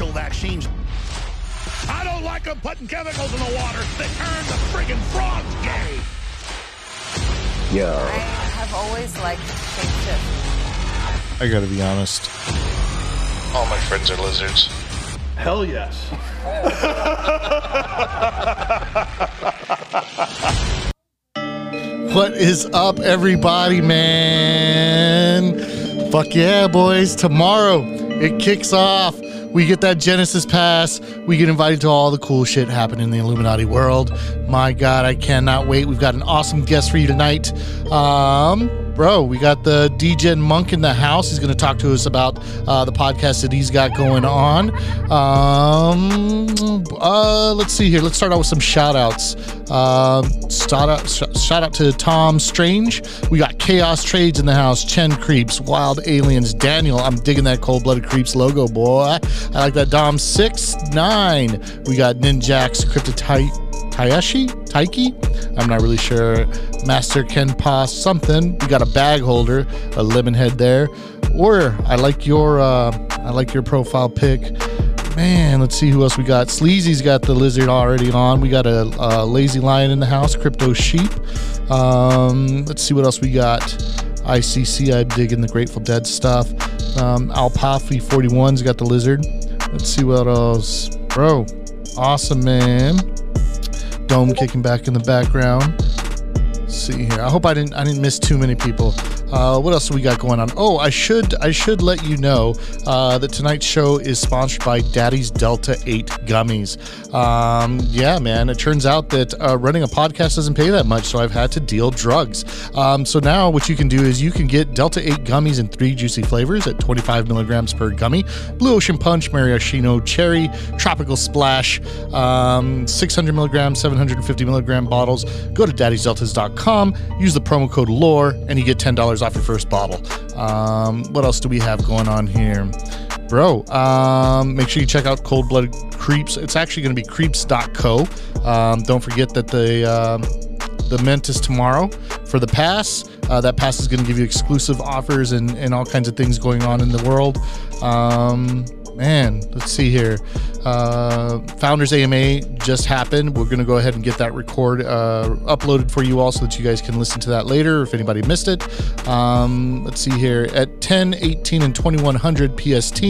initial vaccines. I don't like them putting chemicals in the water that turn the friggin' frogs gay. Yo. I have always liked shapeshift. I gotta be honest. All my friends are lizards. Hell yes. What is up, everybody, man? Fuck yeah, boys. Tomorrow it kicks off. We get that Genesis pass. We get invited to all the cool shit happening in the Illuminati world. My God, I cannot wait. We've got an awesome guest for you tonight. Um, bro, we got the Degen Monk in the house. He's going to talk to us about uh, the podcast that he's got going on. Um, uh, let's see here. Let's start out with some shout outs. Um, start out, sh- shout out to Tom Strange. We got Chaos Trades in the house. Chen Creeps, Wild Aliens, Daniel. I'm digging that Cold Blooded Creepz logo, boy. I like that. Dom six nine. We got Ninjax, Cryptotite. Tayashi? Taiki? I'm not really sure. Master Kenpa something. We got a bag holder, a lemon head there. Or I like your uh I like your profile pic. Man, let's see who else we got. Sleazy's got the lizard already on. We got a, a lazy lion in the house, crypto sheep. Um, let's see what else we got. ICC, I'm digging the Grateful Dead stuff. Um, Alpafi 41's got the lizard. Let's see what else. Bro, awesome, man. Dome kicking back in the background. Let's see here. I hope I didn't I didn't miss too many people. Uh, what else we got going on? Oh, I should I should let you know uh, that tonight's show is sponsored by Daddy's Delta Eight gummies. Um, yeah, man. It turns out that uh, running a podcast doesn't pay that much, so I've had to deal drugs. Um, so now what you can do is you can get Delta Eight gummies in three juicy flavors at 25 milligrams per gummy: Blue Ocean Punch, Maraschino Cherry, Tropical Splash, um, 600 milligrams, 750 milligram bottles. Go to Daddy'sDeltas.com, use the promo code LORE, and you get ten dollars off your first bottle. Um, what else do we have going on here? Bro, um, make sure you check out Cold Blooded Creepz. It's actually going to be creepz.co. Um, don't forget that the um the mint is tomorrow for the pass. Uh, that pass is going to give you exclusive offers and, and all kinds of things going on in the world. Um, man, let's see here. Uh, Founders AMA just happened. We're going to go ahead and get that record uh, uploaded for you all so that you guys can listen to that later if anybody missed it. Um, let's see here. At 10, 18, and 2100 PST,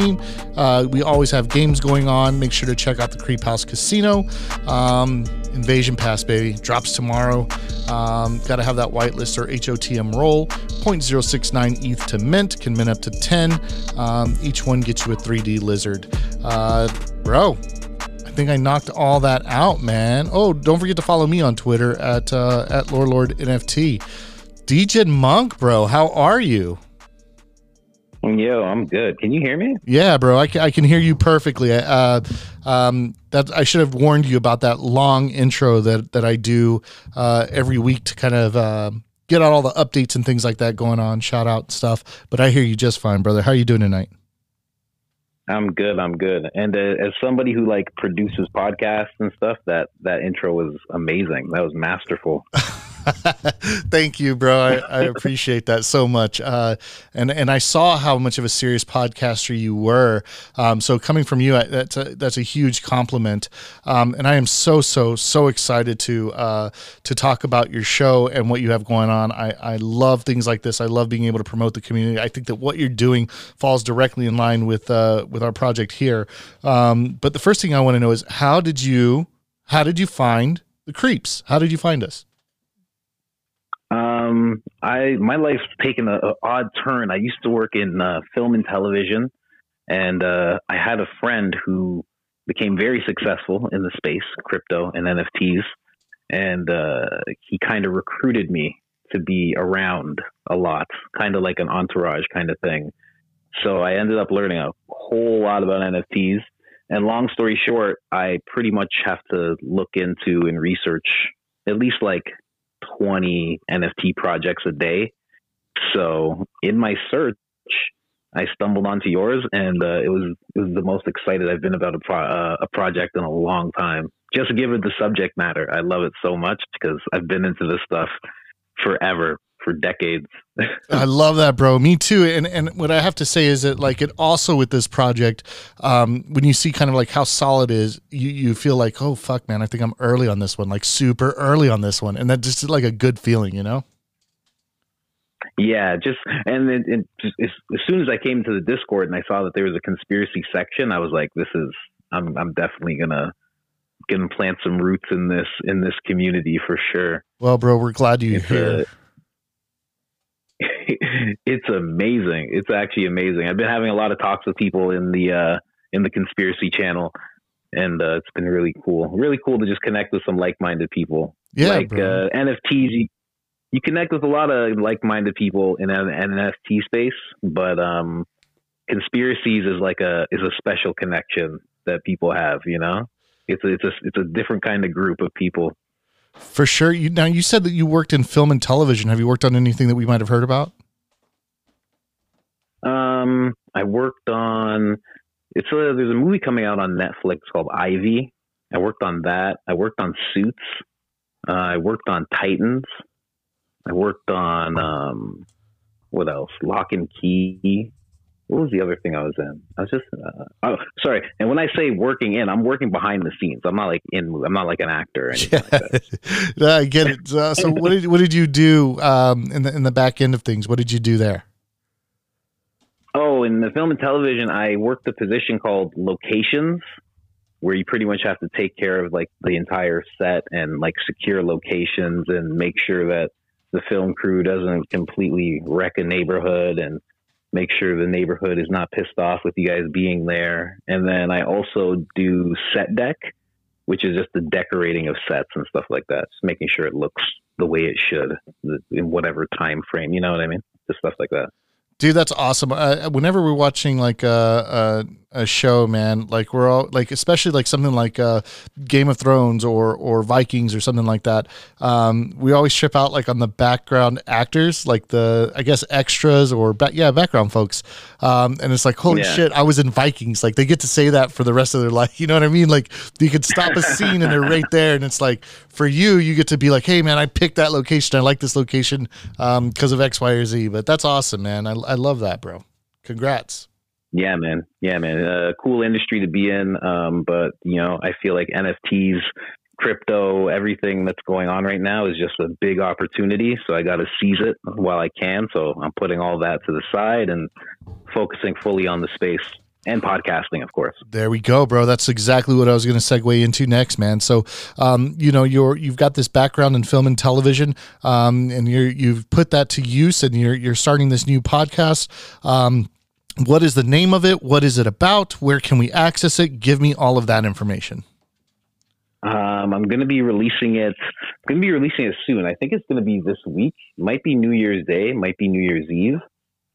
uh, we always have games going on. Make sure to check out the Creep House Casino. Um, Invasion Pass, baby. Drops tomorrow. Um, Got to have that whitelist or HOTM role. 0.069 ETH to mint. Can mint up to 10. Um, each one gets you a 3D lizard. Uh, bro, I think I knocked all that out, man. Oh, don't forget to follow me on Twitter at uh, at Lore Lord NFT. Degen Monk, bro, how are you? Yo, I'm good. Can you hear me? Yeah, bro, I can, I can hear you perfectly. Uh, um, that I should have warned you about that long intro that that I do uh, every week to kind of uh, get out all the updates and things like that going on, shout out stuff. But I hear you just fine, brother. How are you doing tonight? I'm good. I'm good. And uh, as somebody who like produces podcasts and stuff, that that intro was amazing. That was masterful. Thank you, bro. I, I appreciate that so much. Uh, and and I saw how much of a serious podcaster you were. Um, so coming from you, that's a, that's a huge compliment. Um, and I am so so so excited to uh, to talk about your show and what you have going on. I, I love things like this. I love being able to promote the community. I think that what you're doing falls directly in line with uh, with our project here. Um, but the first thing I want to know is how did you how did you find the Creepz? How did you find us? Um, I my life's taken a, a odd turn. I used to work in uh, film and television, and uh, I had a friend who became very successful in the space, crypto and NFTs, and uh, he kind of recruited me to be around a lot, kind of like an entourage kind of thing. So I ended up learning a whole lot about NFTs. And long story short, I pretty much have to look into and research at least like 20 NFT projects a day. So in my search, I stumbled onto yours, and uh, it was it was the most excited I've been about a pro- uh, a project in a long time. Just given the subject matter, I love it so much because I've been into this stuff forever. For decades. I love that, bro. Me too. And and what I have to say is that like it also with this project, um, when you see kind of like how solid it is, you you feel like, oh fuck, man, I think I'm early on this one, like super early on this one, and that just is like a good feeling, you know. Yeah, just and then it, just, as, soon as I came to the Discord and I saw that there was a conspiracy section, I was like, "This is I'm I'm definitely gonna gonna plant some roots in this in this community for sure." Well, bro, we're glad you're It's here. a- it's amazing. It's actually amazing. I've been having a lot of talks with people in the uh, in the conspiracy channel, and uh, it's been really cool. Really cool to just connect with some like minded people. yeah, like uh, NFTs, you, you connect with a lot of like-minded people in an NFT space, but um, conspiracies is like a is a special connection that people have. You know, it's a, it's a it's a different kind of group of people. For sure. You now you said that you worked in film and television. Have you worked on anything that we might have heard about? Um, I worked on it's a there's a movie coming out on Netflix called Ivy. I worked on that. I worked on Suits. Uh, I worked on Titans. I worked on um, what else? Locke and Key. What was the other thing I was in? I was just uh, oh sorry. And when I say working in, I'm working behind the scenes. I'm not like in. I'm not like an actor or anything like. Yeah, I get it. Uh, so what did what did you do um, in the in the back end of things? What did you do there? Oh, in the film and television, I worked a position called locations, where you pretty much have to take care of like the entire set and like secure locations and make sure that the film crew doesn't completely wreck a neighborhood and make sure the neighborhood is not pissed off with you guys being there. And then I also do set deck, which is just the decorating of sets and stuff like that, just making sure it looks the way it should in whatever time frame. You know what I mean? Just stuff like that. Dude, that's awesome. Uh, whenever we're watching like a, a a show, man, like we're all like, especially like something like uh, Game of Thrones or or Vikings or something like that. Um, we always trip out like on the background actors, like the I guess extras or ba- yeah background folks. Um, and it's like, holy Yeah. shit, I was in Vikings. Like they get to say that for the rest of their life. You know what I mean? Like you could stop a scene and they're right there, and it's like for you, you get to be like, hey man, I picked that location. I like this location because of X, Y, or Z. But that's awesome, man. I I love that, bro. Congrats. Yeah, man. Yeah, man. Uh, cool industry to be in. Um, but you know, I feel like NFTs, crypto, everything that's going on right now is just a big opportunity. So I got to seize it while I can. So I'm putting all that to the side and focusing fully on the space and podcasting, of course. There we go, bro. That's exactly what I was going to segue into next, man. So, um, you know, you're you've got this background in film and television, um, and you're you've put that to use, and you're you're starting this new podcast. Um, what is the name of it? What is it about? Where can we access it? Give me all of that information. Um, I'm going to be releasing it. I'm Going to be releasing it soon. I think it's going to be this week. Might be New Year's Day. Might be New Year's Eve.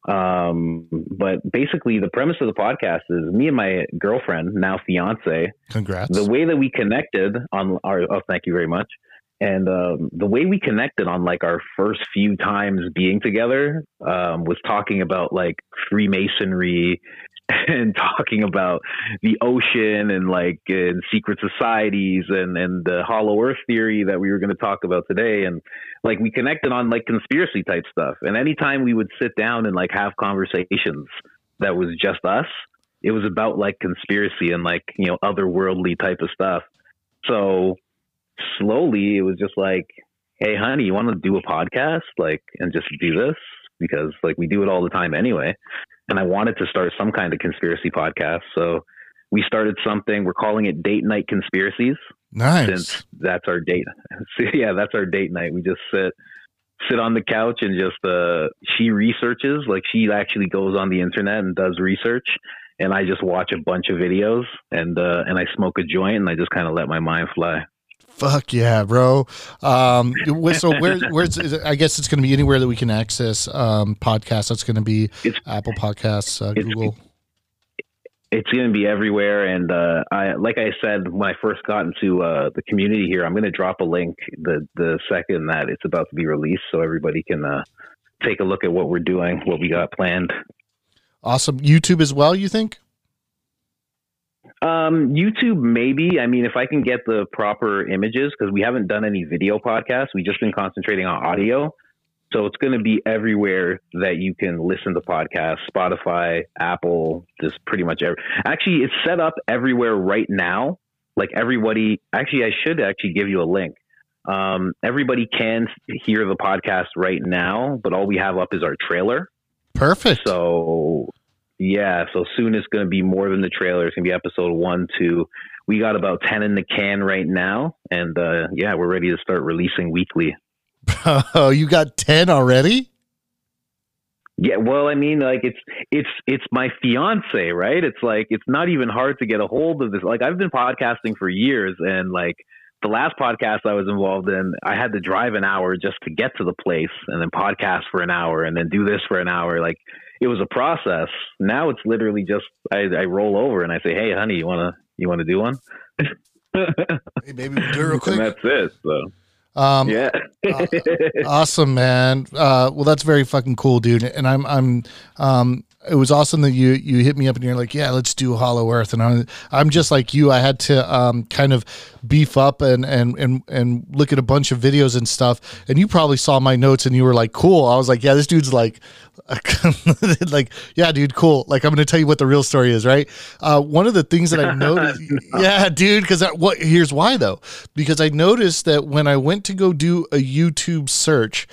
Um, but basically, the premise of the podcast is me and my girlfriend, now fiance, Congrats. the way that we connected on our oh thank you very much and um, the way we connected on like our first few times being together um, was talking about like freemasonry and talking about the ocean and like and secret societies and and the hollow earth theory that we were going to talk about today. And like we connected on like conspiracy type stuff. And anytime we would sit down and like have conversations that was just us it was about like conspiracy and like you know otherworldly type of stuff. So slowly it was just like hey honey you want to do a podcast? Like and just do this? Because like we do it all the time anyway and i wanted to start some kind of conspiracy podcast. So we started something we're calling it date night conspiracies. Nice. since that's our date so, yeah that's our date night. We just sit sit on the couch and just uh she researches like she actually goes on the internet and does research. And i just watch a bunch of videos and uh and i smoke a joint and i just kind of let my mind fly Fuck yeah, bro. Um, so where, where's, is it- I guess it's going to be anywhere that we can access um, podcasts. That's going to be It's- Apple Podcasts, uh, it's- Google. it's going to be everywhere and uh i like i said when i first got into uh the community here i'm going to drop a link the the second that it's about to be released so everybody can uh take a look at what we're doing what we got planned Awesome. YouTube as well, you think? Um, YouTube, maybe. I mean, if I can get the proper images, because we haven't done any video podcasts, we've just been concentrating on audio. So it's going to be everywhere that you can listen to podcasts, Spotify, Apple, just pretty much every. Actually, it's set up everywhere right now. Like everybody, actually, I should actually give you a link. Um, everybody can hear the podcast right now, but all we have up is our trailer. Perfect. So yeah, so soon it's going to be more than the trailer. It's going to be episode one, two. We got about ten in the can right now, and uh, yeah, we're ready to start releasing weekly. Oh, you got 10 already? Yeah, well, I mean, like it's it's it's my fiance, right? It's like it's not even hard to get a hold of this. Like I've been podcasting for years, and like the last podcast I was involved in, I had to drive an hour just to get to the place, and then podcast for an hour, and then do this for an hour. Like it was a process. Now it's literally just I, I roll over and I say, "Hey, honey, you wanna you wanna do one?" Hey, maybe we'll do it real and quick. that's it. So Um, yeah. awesome, man. Uh, well, that's very fucking cool, dude. And I'm, I'm, um, it was awesome that you you hit me up and you're like, yeah, let's do Hollow Earth. And I'm, I'm just like you. I had to um, kind of beef up and and and and look at a bunch of videos and stuff. And you probably saw my notes and you were like, cool. I was like, yeah, this dude's like, like, yeah, dude, cool. Like, I'm going to tell you what the real story is, right? Uh, one of the things that I noticed, yeah, dude, because what? Here's why though, because I noticed that when I went to go do a YouTube search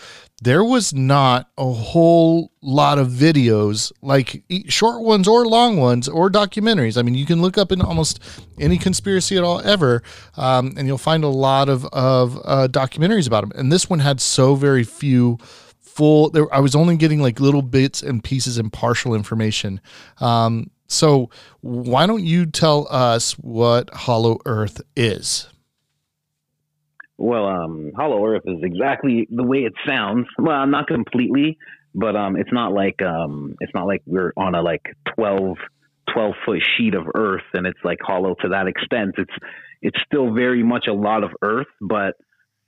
there was not a whole lot of videos like short ones or long ones or documentaries. I mean you can look up in almost any conspiracy at all ever um, and you'll find a lot of, of uh, documentaries about them and this one had so very few full there i was only getting like little bits and pieces and partial information. Um, so why don't you tell us what hollow earth is Well, um, Hollow Earth is exactly the way it sounds. Well, not completely, but um, it's not like um, it's not like we're on a like 12, 12 foot sheet of Earth and it's like hollow to that extent. It's it's still very much a lot of Earth, but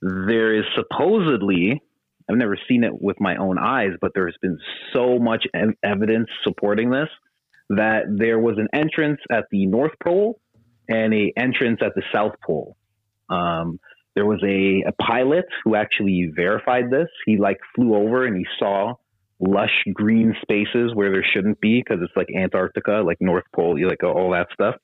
there is supposedly I've never seen it with my own eyes, but there has been so much ev- evidence supporting this that there was an entrance at the North Pole and a entrance at the South Pole. Um, there was a, a pilot who actually verified this. He like flew over and he saw lush green spaces where there shouldn't be because it's like Antarctica, like North Pole, like all that stuff.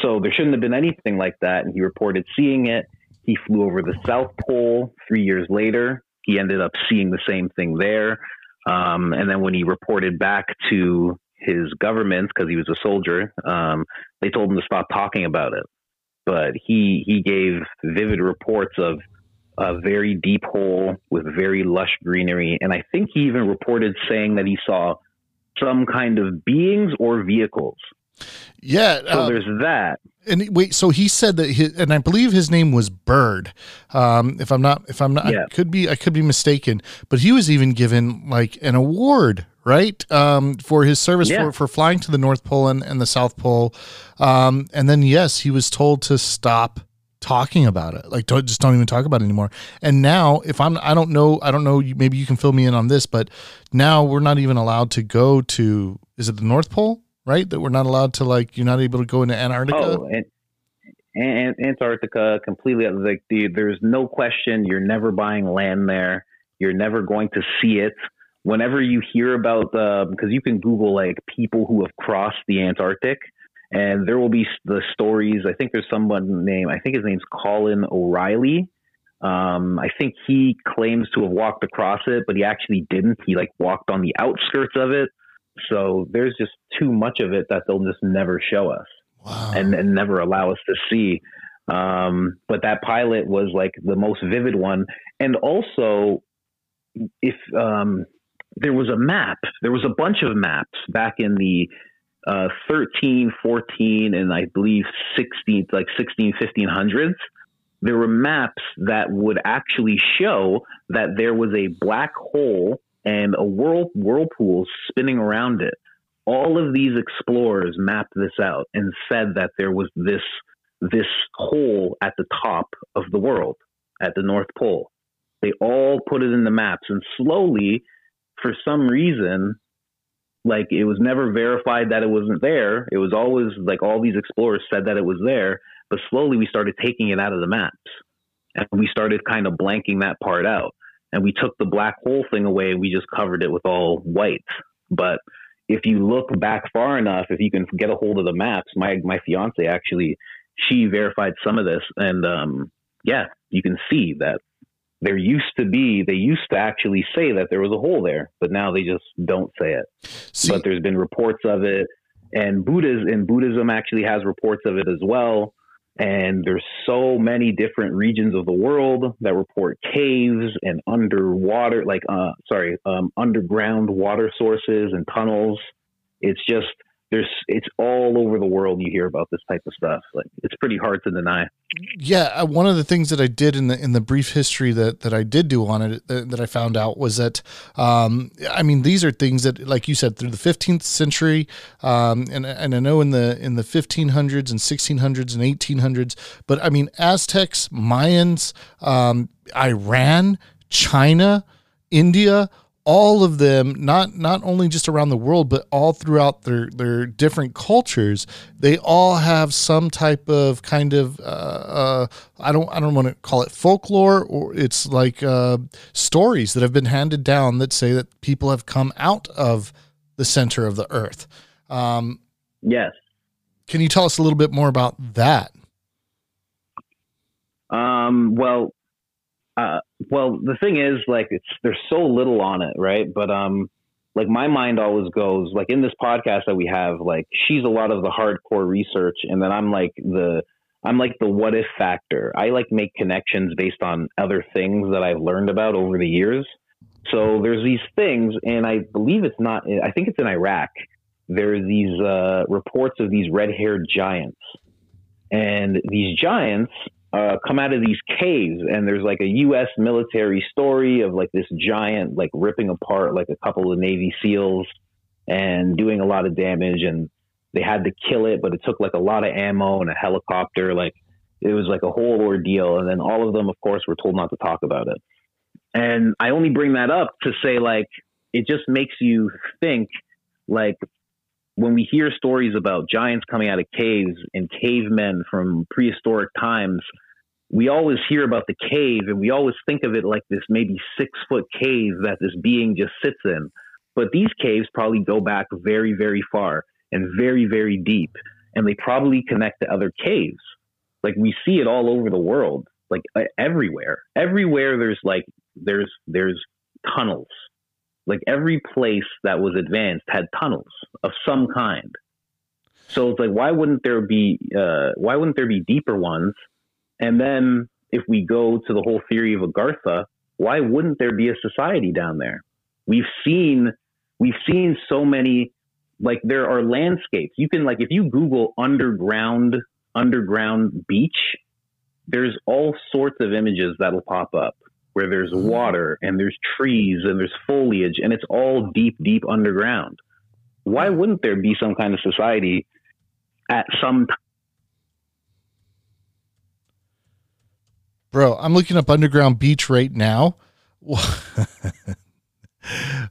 So there shouldn't have been anything like that. And he reported seeing it. He flew over the South Pole three years later. He ended up seeing the same thing there. Um, and then when he reported back to his government, because he was a soldier, um, they told him to stop talking about it but he he gave vivid reports of a very deep hole with very lush greenery, and I think he even reported saying that he saw some kind of beings or vehicles. yeah So uh, there's that. and wait so he said that his, and i believe his name was Byrd um if i'm not if i'm not Yeah. i could be i could be mistaken but he was even given like an award right um for his service Yeah. for for flying to the north pole and, and the south pole um and then yes he was told to stop talking about it like don't just don't even talk about it anymore and now if i'm i don't know i don't know maybe you can fill me in on this but now we're not even allowed to go to is it the north pole right that we're not allowed to like you're not able to go into antarctica Oh, and, and Antarctica completely like the, there's no question you're never buying land there. You're never going to see it. Whenever you hear about the because you can Google like people who have crossed the Antarctic, and there will be the stories. I think there's someone named I think his name's Colin O'Reilly. Um, I think he claims to have walked across it, but he actually didn't. He like walked on the outskirts of it. So there's just too much of it that they'll just never show us wow and, and never allow us to see. Um, but that pilot was like the most vivid one. And also, if um, there was a map, there was a bunch of maps back in the uh, 13, 14, and I believe 16, like 16, 1500s. There were maps that would actually show that there was a black hole and a whirl, whirlpool spinning around it all of these explorers mapped this out and said that there was this this hole at the top of the world at the North Pole. They all put it in the maps and slowly for some reason like it was never verified that it wasn't there. It was always like all these explorers said that it was there, but slowly we started taking it out of the maps. And we started kind of blanking that part out. and we took the black hole thing away and we just covered it with all white. But if you look back far enough, if you can get a hold of the maps, my my fiance actually she verified some of this, and um, yeah, you can see that there used to be they used to actually say that there was a hole there, but now they just don't say it. See, but there's been reports of it, and Buddhism and Buddhism actually has reports of it as well. And there's so many different regions of the world that report caves and underwater, like uh, sorry, um, underground water sources and tunnels. It's just there's it's all over the world you hear about this type of stuff. Like it's pretty hard to deny. Yeah uh, one of the things that i did in the in the brief history that that i did do on it that, that i found out was that um, i mean these are things that like you said through the 15th century um, and and i know in the in the 1500s and 1600s and 1800s but i mean aztecs mayans um, iran china india all of them not not only just around the world but all throughout their their different cultures they all have some type of kind of uh, uh, I don't I don't want to call it folklore or it's like uh, stories that have been handed down that say that people have come out of the center of the earth. Um, yes. can you tell us a little bit more about that? Um, well uh, well, the thing is, like, it's there's so little on it, right? But um, like my mind always goes like in this podcast that we have, like she's a lot of the hardcore research, and then I'm like the I'm like the what if factor. I like make connections based on other things that I've learned about over the years. So there's these things, and I believe it's not. I think it's in Iraq. There's these uh, reports of these red-haired giants, and these giants uh, come out of these caves and there's like a U.S. military story of like this giant like ripping apart like a couple of Navy SEALs and doing a lot of damage and they had to kill it, but it took like a lot of ammo and a helicopter. Like it was like a whole ordeal. And then all of them, of course, were told not to talk about it. And I only bring that up to say like it just makes you think like when we hear stories about giants coming out of caves and cavemen from prehistoric times, we always hear about the cave and we always think of it like this maybe six foot cave that this being just sits in. But these caves probably go back very, very far and very, very deep. And they probably connect to other caves. Like we see it all over the world, like everywhere. Everywhere there's like, there's, there's tunnels like every place that was advanced had tunnels of some kind. So it's like, why wouldn't there be, uh, why wouldn't there be deeper ones? And then if we go to the whole theory of Agartha, why wouldn't there be a society down there? We've seen, we've seen so many, like there are landscapes. You can like, if you Google underground, underground beach, there's all sorts of images that'll pop up where there's mm-hmm. water and there's trees and there's foliage and it's all deep, deep underground. Why wouldn't there be some kind of society at some Bro, I'm looking up underground beach right now.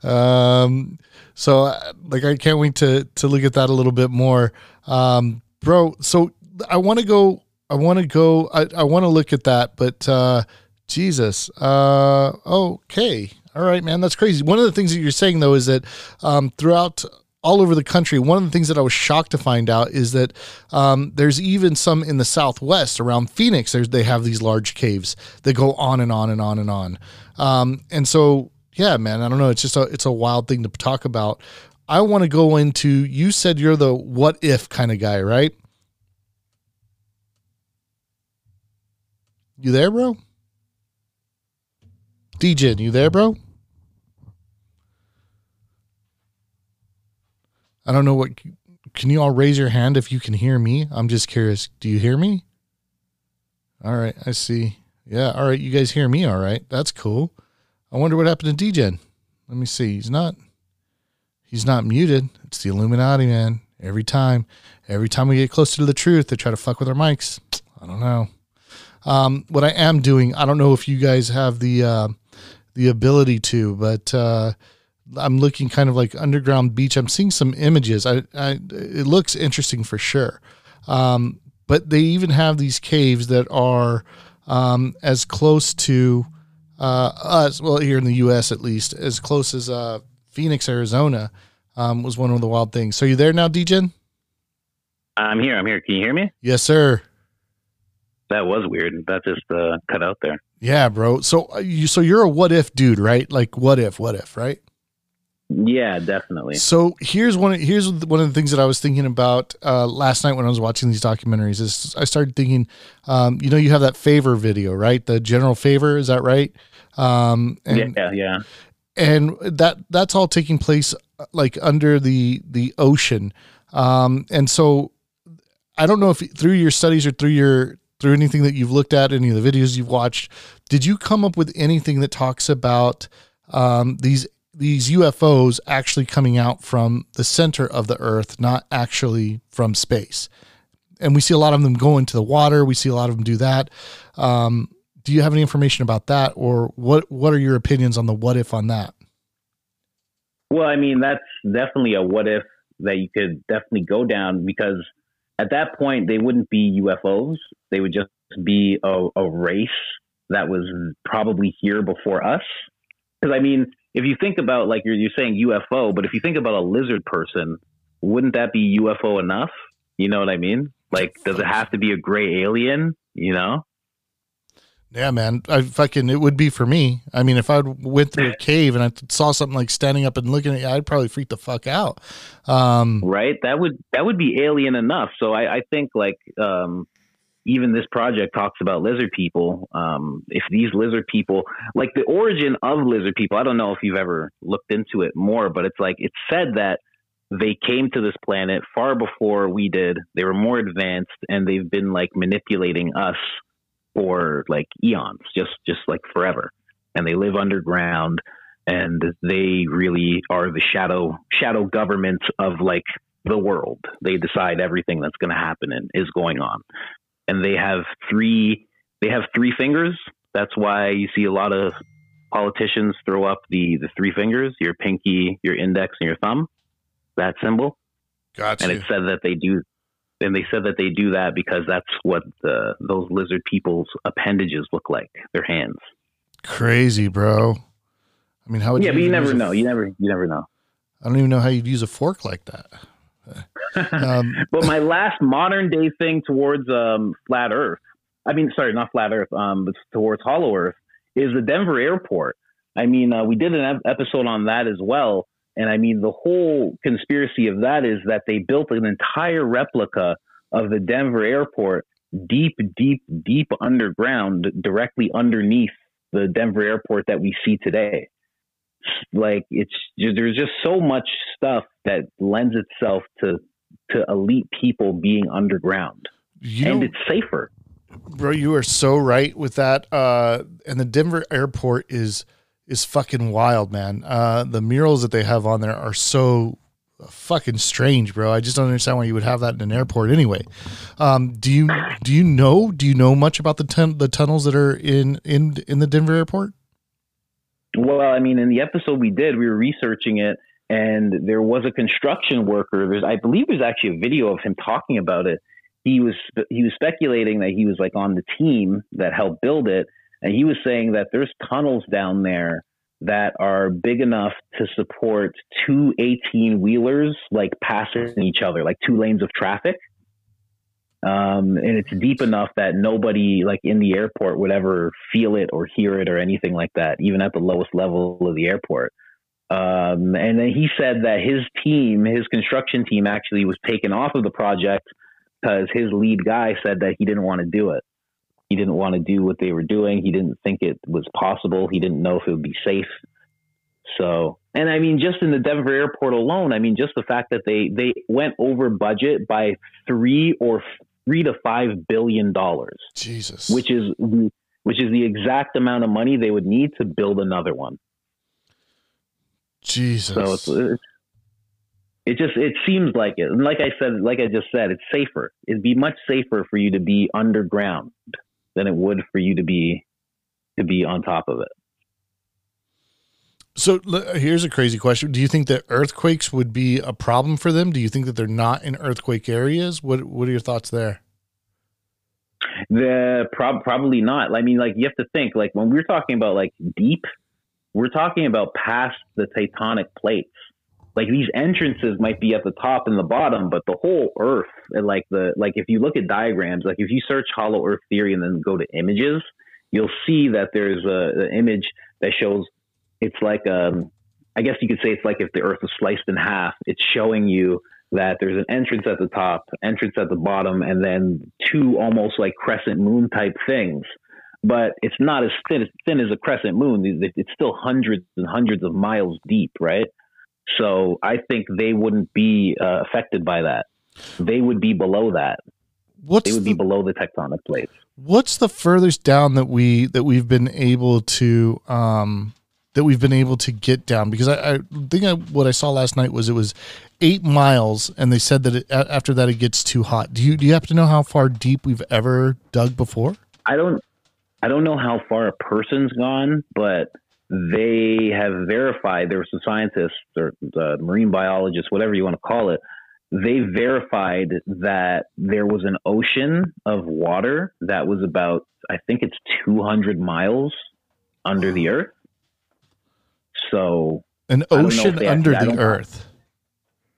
um, so uh, like I can't wait to to look at that a little bit more. Um, bro, so I want to go I want to go I, I want to look at that, but uh Jesus. Uh, okay. All right, man. That's crazy. One of the things that you're saying, though, is that um, throughout all over the country, one of the things that I was shocked to find out is that um, there's even some in the Southwest around Phoenix. They have these large caves that go on and on and on and on. Um, and so, yeah, man, I don't know. It's just a, it's a wild thing to talk about. I want to go into, you said you're the what if kind of guy, right? You there, bro? Degen, you there, bro? I don't know what. Can you all raise your hand if you can hear me? I'm just curious. Do you hear me? All right, I see. Yeah, all right. You guys hear me all right. That's cool. I wonder what happened to Degen. Let me see. He's not. He's not muted. It's the Illuminati, man. Every time, every time we get closer to the truth, they try to fuck with our mics. I don't know. Um, what I am doing, I don't know if you guys have the uh, the ability to, but uh, I'm looking kind of like underground beach. I'm seeing some images. I, I it looks interesting for sure. Um, but they even have these caves that are um, as close to uh, us, well, here in the U.S. at least, as close as uh, Phoenix, Arizona, um, was one of the wild things. So you there now, Degen? I'm here. I'm here. Can you hear me? Yes, sir. That was weird. That just uh, cut out there. Yeah, bro. So uh, you, so you're a what if dude, right? Like what if, what if, right? Yeah, definitely. So here's one. Here's one of the things that I was thinking about uh, last night when I was watching these documentaries. Is I started thinking, um, you know, you have that Fravor video, right? The general Fravor, is that right? Um, and, yeah, yeah. And that that's all taking place uh, like under the the ocean. Um, and so I don't know if through your studies or through your through anything that you've looked at, any of the videos you've watched, did you come up with anything that talks about um, these these UFOs actually coming out from the center of the Earth, not actually from space? And we see a lot of them go into the water. We see a lot of them do that. Um, do you have any information about that, or what? What are your opinions on the what if on that? Well, I mean, that's definitely a what if that you could definitely go down because at that point they wouldn't be UFOs. They would just be a, a race that was probably here before us. Because I mean, if you think about like you're, you're saying UFO, but if you think about a lizard person, wouldn't that be UFO enough? You know what I mean? Like, does it have to be a gray alien? You know? Yeah, man. I fucking it would be for me. I mean, if I went through a cave and I saw something like standing up and looking at you, I'd probably freak the fuck out. Um, right? That would that would be alien enough. So I, I think like um, even this project talks about lizard people. Um, if these lizard people, like the origin of lizard people, I don't know if you've ever looked into it more, but it's like it's said that they came to this planet far before we did. They were more advanced, and they've been like manipulating us for like eons, just just like forever. And they live underground and they really are the shadow shadow government of like the world. They decide everything that's going to happen and is going on. And they have three they have three fingers. That's why you see a lot of politicians throw up the the three fingers, your pinky, your index and your thumb. That symbol. Gotcha. And it said that they do and they said that they do that because that's what the, those lizard people's appendages look like, their hands. Crazy, bro. I mean, how would yeah, you but you never know. You never, you never know. I don't even know how you'd use a fork like that. Um, But my last modern day thing towards um, flat Earth, I mean, sorry, not flat Earth, um, but towards Hollow Earth, is the Denver airport. I mean, uh, we did an ep- episode on that as well. And I mean, the whole conspiracy of that is that they built an entire replica of the Denver airport deep, deep, deep underground, directly underneath the Denver airport that we see today. Like it's there's just so much stuff that lends itself to to elite people being underground, you and it's safer. bro, you are so right with that. Uh, and the Denver airport is is fucking wild, man. Uh, the murals that they have on there are so fucking strange, bro. I just don't understand why you would have that in an airport anyway. Um, do you do you know do you know much about the tun- the tunnels that are in in in the Denver airport? Well, I mean, in the episode we did, we were researching it, and there was a construction worker. There's, I believe, there's actually a video of him talking about it. He was he was speculating that he was like on the team that helped build it, and he was saying that there's tunnels down there that are big enough to support two 18 wheelers like passing each other, like two lanes of traffic. Um, and it's deep enough that nobody like in the airport would ever feel it or hear it or anything like that, even at the lowest level of the airport. Um, and then he said that his team, his construction team, actually was taken off of the project because his lead guy said that he didn't want to do it. He didn't want to do what they were doing. He didn't think it was possible. He didn't know if it would be safe. So, and I mean, just in the Denver airport alone, I mean, just the fact that they they went over budget by three or three to five billion dollars, Jesus, which is which is the exact amount of money they would need to build another one. Jesus. So it's, it's it just it seems like it. And like I said, like I just said, it's safer. It'd be much safer for you to be underground than it would for you to be to be on top of it. So here's a crazy question: Do you think that earthquakes would be a problem for them? Do you think that they're not in earthquake areas? What What are your thoughts there? the prob- probably not. I mean, like you have to think like when we're talking about like deep, we're talking about past the tectonic plates. Like these entrances might be at the top and the bottom, but the whole Earth and like the like if you look at diagrams, like if you search Hollow Earth theory and then go to images, you'll see that there's a, an image that shows it's like um I guess you could say it's like if the Earth was sliced in half. It's showing you that there's an entrance at the top, entrance at the bottom, and then two almost like crescent moon type things. But it's not as thin, as thin as a crescent moon. It's still hundreds and hundreds of miles deep, right? So I think they wouldn't be uh, affected by that. They would be below that. What's they would the, be below the tectonic plates. What's the furthest down that we that we've been able to um that we've been able to get down? Because I, I think I, what I saw last night was it was eight miles, and they said that it, after that it gets too hot. Do you do you happen to know how far deep we've ever dug before? I don't. I don't know how far a person's gone, but they have verified. There were some scientists or marine biologists, whatever you want to call it. They verified that there was an ocean of water that was about, I think it's 200 miles under the earth. So an ocean under the earth.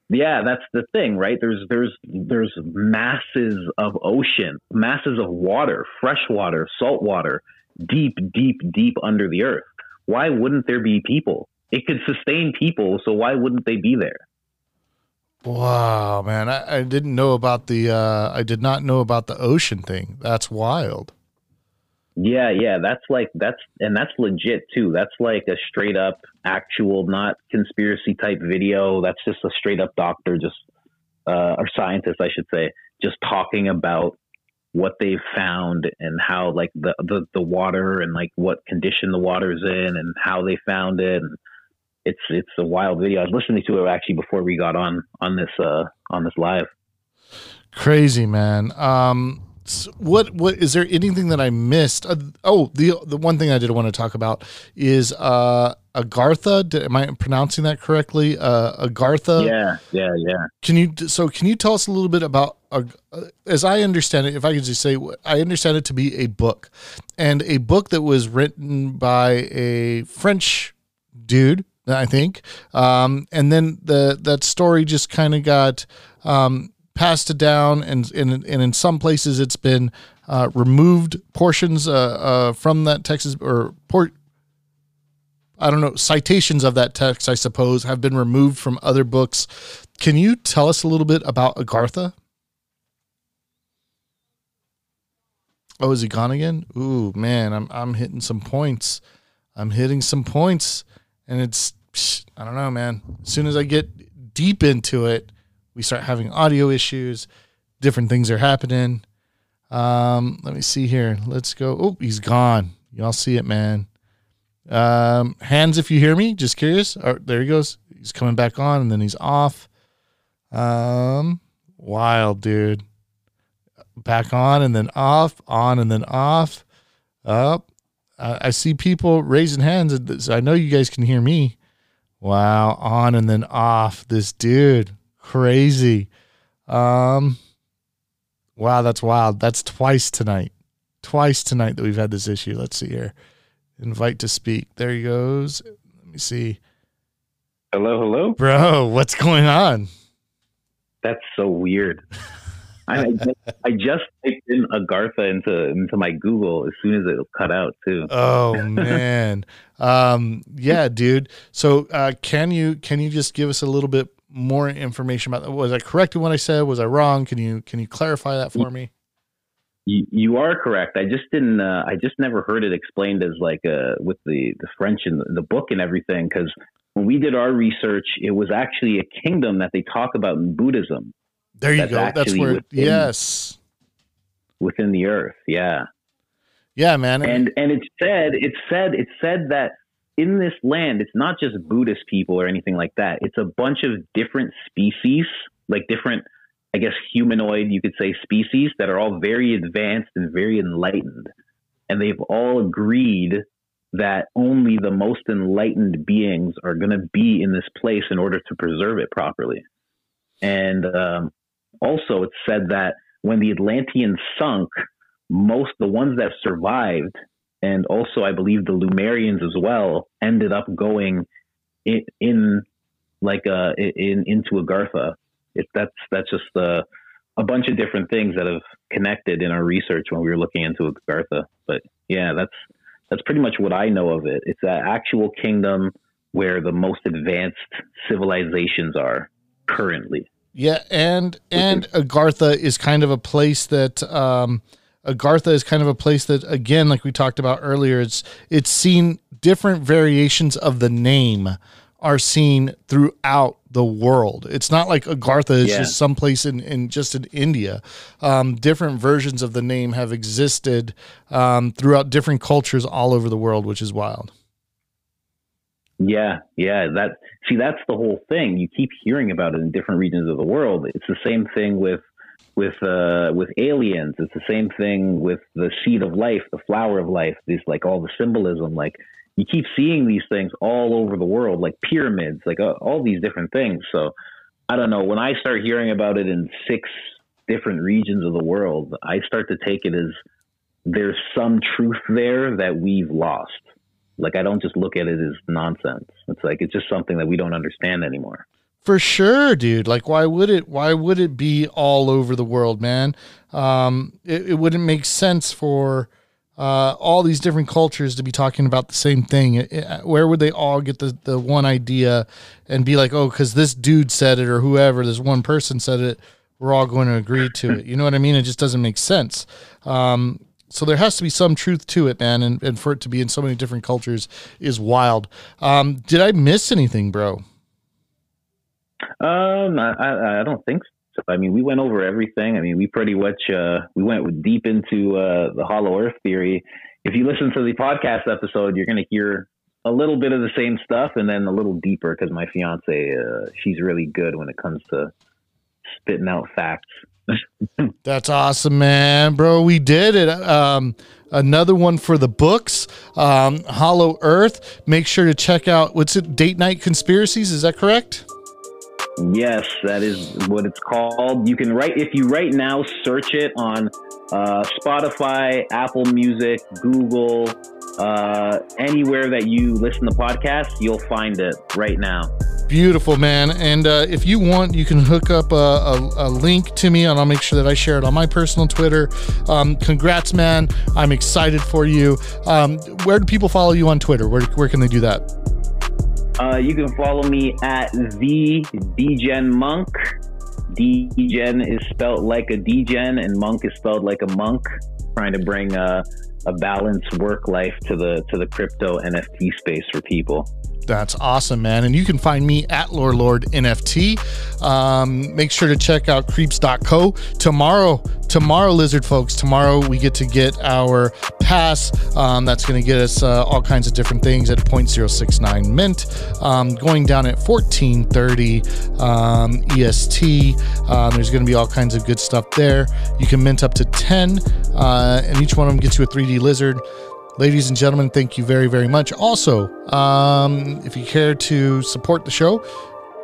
Yeah, that's the thing, right? There's there's there's masses of ocean, masses of water, fresh water, salt water, deep, deep, deep under the earth. Why wouldn't there be people? It could sustain people, so why wouldn't they be there? Wow, man, I, I didn't know about the uh, I did not know about the ocean thing. That's wild. Yeah, yeah, that's like that's and that's legit too. That's like a straight up actual, not conspiracy type video. That's just a straight up doctor, just uh, or scientist, I should say, just talking about what they've found and how like the, the the water and like what condition the water's in and how they found it. And it's it's a wild video. I was listening to it actually before we got on on this uh on this live. Crazy man. Um what what is there anything that I missed? Uh, oh, the the one thing I did want to talk about is uh Agartha. Did, am I pronouncing that correctly? Uh Agartha. Yeah, yeah, yeah. Can you so can you tell us a little bit about uh, as I understand it, if I could just say I understand it to be a book and a book that was written by a French dude, I think. Um and then the that story just kind of got um passed it down, and and, and in some places it's been uh, removed portions uh, uh, from that text or port. I don't know citations of that text. I suppose have been removed from other books. Can you tell us a little bit about Agartha? Oh, is he gone again? Ooh, man, I'm I'm hitting some points. I'm hitting some points, and it's I don't know, man. As soon as I get deep into it, we start having audio issues, different things are happening. Um, let me see here. Let's go. Oh, he's gone. Y'all see it, man. Um, hands if you hear me. Just curious. Oh, there he goes. He's coming back on and then he's off. Um, wild dude. Back on and then off, on and then off. Up. I see people raising hands. I know you guys can hear me. Wow, on and then off. This dude. Crazy. Um, wow, that's wild. That's twice tonight. Twice tonight that we've had this issue. Let's see here. Invite to speak. There he goes. Let me see. Hello, hello. Bro, what's going on? That's so weird. I, just, I just typed in Agartha into into my Google as soon as it cut out too. Oh man, um, yeah, dude. So uh, can you can you just give us a little bit more information about that? Was I correct in what I said? Was I wrong? Can you can you clarify that for me? You, you are correct. I just didn't. Uh, I just never heard it explained as like uh, with the the French and the, book and everything. Because when we did our research, it was actually a kingdom that they talk about in Buddhism. There you go. That's where. Within, yes. Within the earth, yeah. Yeah, man. And and it said it said it said that in this land, it's not just Buddhist people or anything like that. It's a bunch of different species, like different, I guess, humanoid, you could say, species that are all very advanced and very enlightened. And they've all agreed that only the most enlightened beings are going to be in this place in order to preserve it properly. And um, also, it's said that when the Atlanteans sunk, most the ones that survived, and also I believe the Lemurians as well, ended up going in, in like uh in into Agartha. It, that's that's just uh, a bunch of different things that have connected in our research when we were looking into Agartha. But yeah, that's that's pretty much what I know of it. It's that actual kingdom where the most advanced civilizations are currently. Yeah, and and Agartha is kind of a place that um, Agartha is kind of a place that again, like we talked about earlier, it's it's seen different variations of the name are seen throughout the world. It's not like Agartha is Yeah. just someplace in, in just in India. Um, different versions of the name have existed um, throughout different cultures all over the world, which is wild. Yeah, yeah. That see, that's the whole thing. You keep hearing about it in different regions of the world. It's the same thing with with uh, with aliens. It's the same thing with the seed of life, the flower of life. These like all the symbolism. Like you keep seeing these things all over the world, like pyramids, like uh, all these different things. So I don't know. When I start hearing about it in six different regions of the world, I start to take it as there's some truth there that we've lost. Like I don't just look at it as nonsense. It's like it's just something that we don't understand anymore. For sure, dude. Like, why would it? Why would it be all over the world, man? Um, it, it wouldn't make sense for uh, all these different cultures to be talking about the same thing. It- it- where would they all get the, the one idea and be like, oh, because this dude said it or whoever, this one person said it, we're all going to agree to it. You know what I mean? It just doesn't make sense. Um, so there has to be some truth to it, man. And, and for it to be in so many different cultures is wild. Um, did I miss anything, bro? Um, I, I, don't think so. I mean, we went over everything. I mean, we pretty much uh, we went deep into uh, the Hollow Earth theory. If you listen to the podcast episode, you're going to hear a little bit of the same stuff and then a little deeper because my fiance, uh, she's really good when it comes to spitting out facts. That's awesome, man, bro. We did it. Um, another one for the books, um, Hollow Earth. Make sure to check out what's it, Date Night Conspiracies. Is that correct? Yes, that is what it's called. You can write if you right now search it on uh, Spotify, Apple Music, Google, uh, anywhere that you listen to podcasts, you'll find it right now. Beautiful, man. And uh, if you want, you can hook up a, a, a link to me, and I'll make sure that I share it on my personal Twitter. Um, congrats, man. I'm excited for you. Um, where do people follow you on Twitter? Where, where can they do that? Uh, you can follow me at the Degen Monk. Degen is spelled like a Degen, and Monk is spelled like a monk. Trying to bring a, a balanced work life to the to the crypto NFT space for people. That's awesome, man. And you can find me at Lord NFT. Um, make sure to check out creepz.co. Tomorrow, tomorrow, lizard folks, tomorrow we get to get our pass. Um, that's going to get us uh, all kinds of different things at 0.069 mint, um, going down at 1430 um, EST. Um, there's going to be all kinds of good stuff there. You can mint up to 10, uh, and each one of them gets you a 3D lizard. Ladies and gentlemen, thank you very, very much. Also, um, if you care to support the show,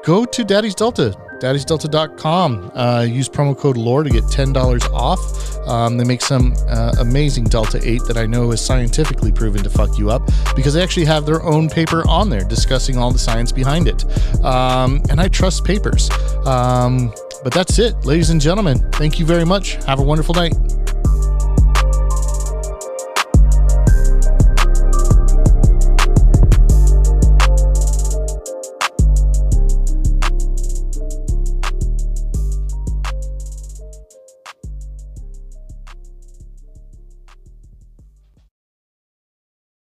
go to Daddy's Delta, daddysdelta.com. Uh, use promo code LORE to get $10 off. Um, they make some uh, amazing Delta 8 that I know is scientifically proven to fuck you up because they actually have their own paper on there discussing all the science behind it. Um, and I trust papers. Um, but that's it, ladies and gentlemen. Thank you very much. Have a wonderful night.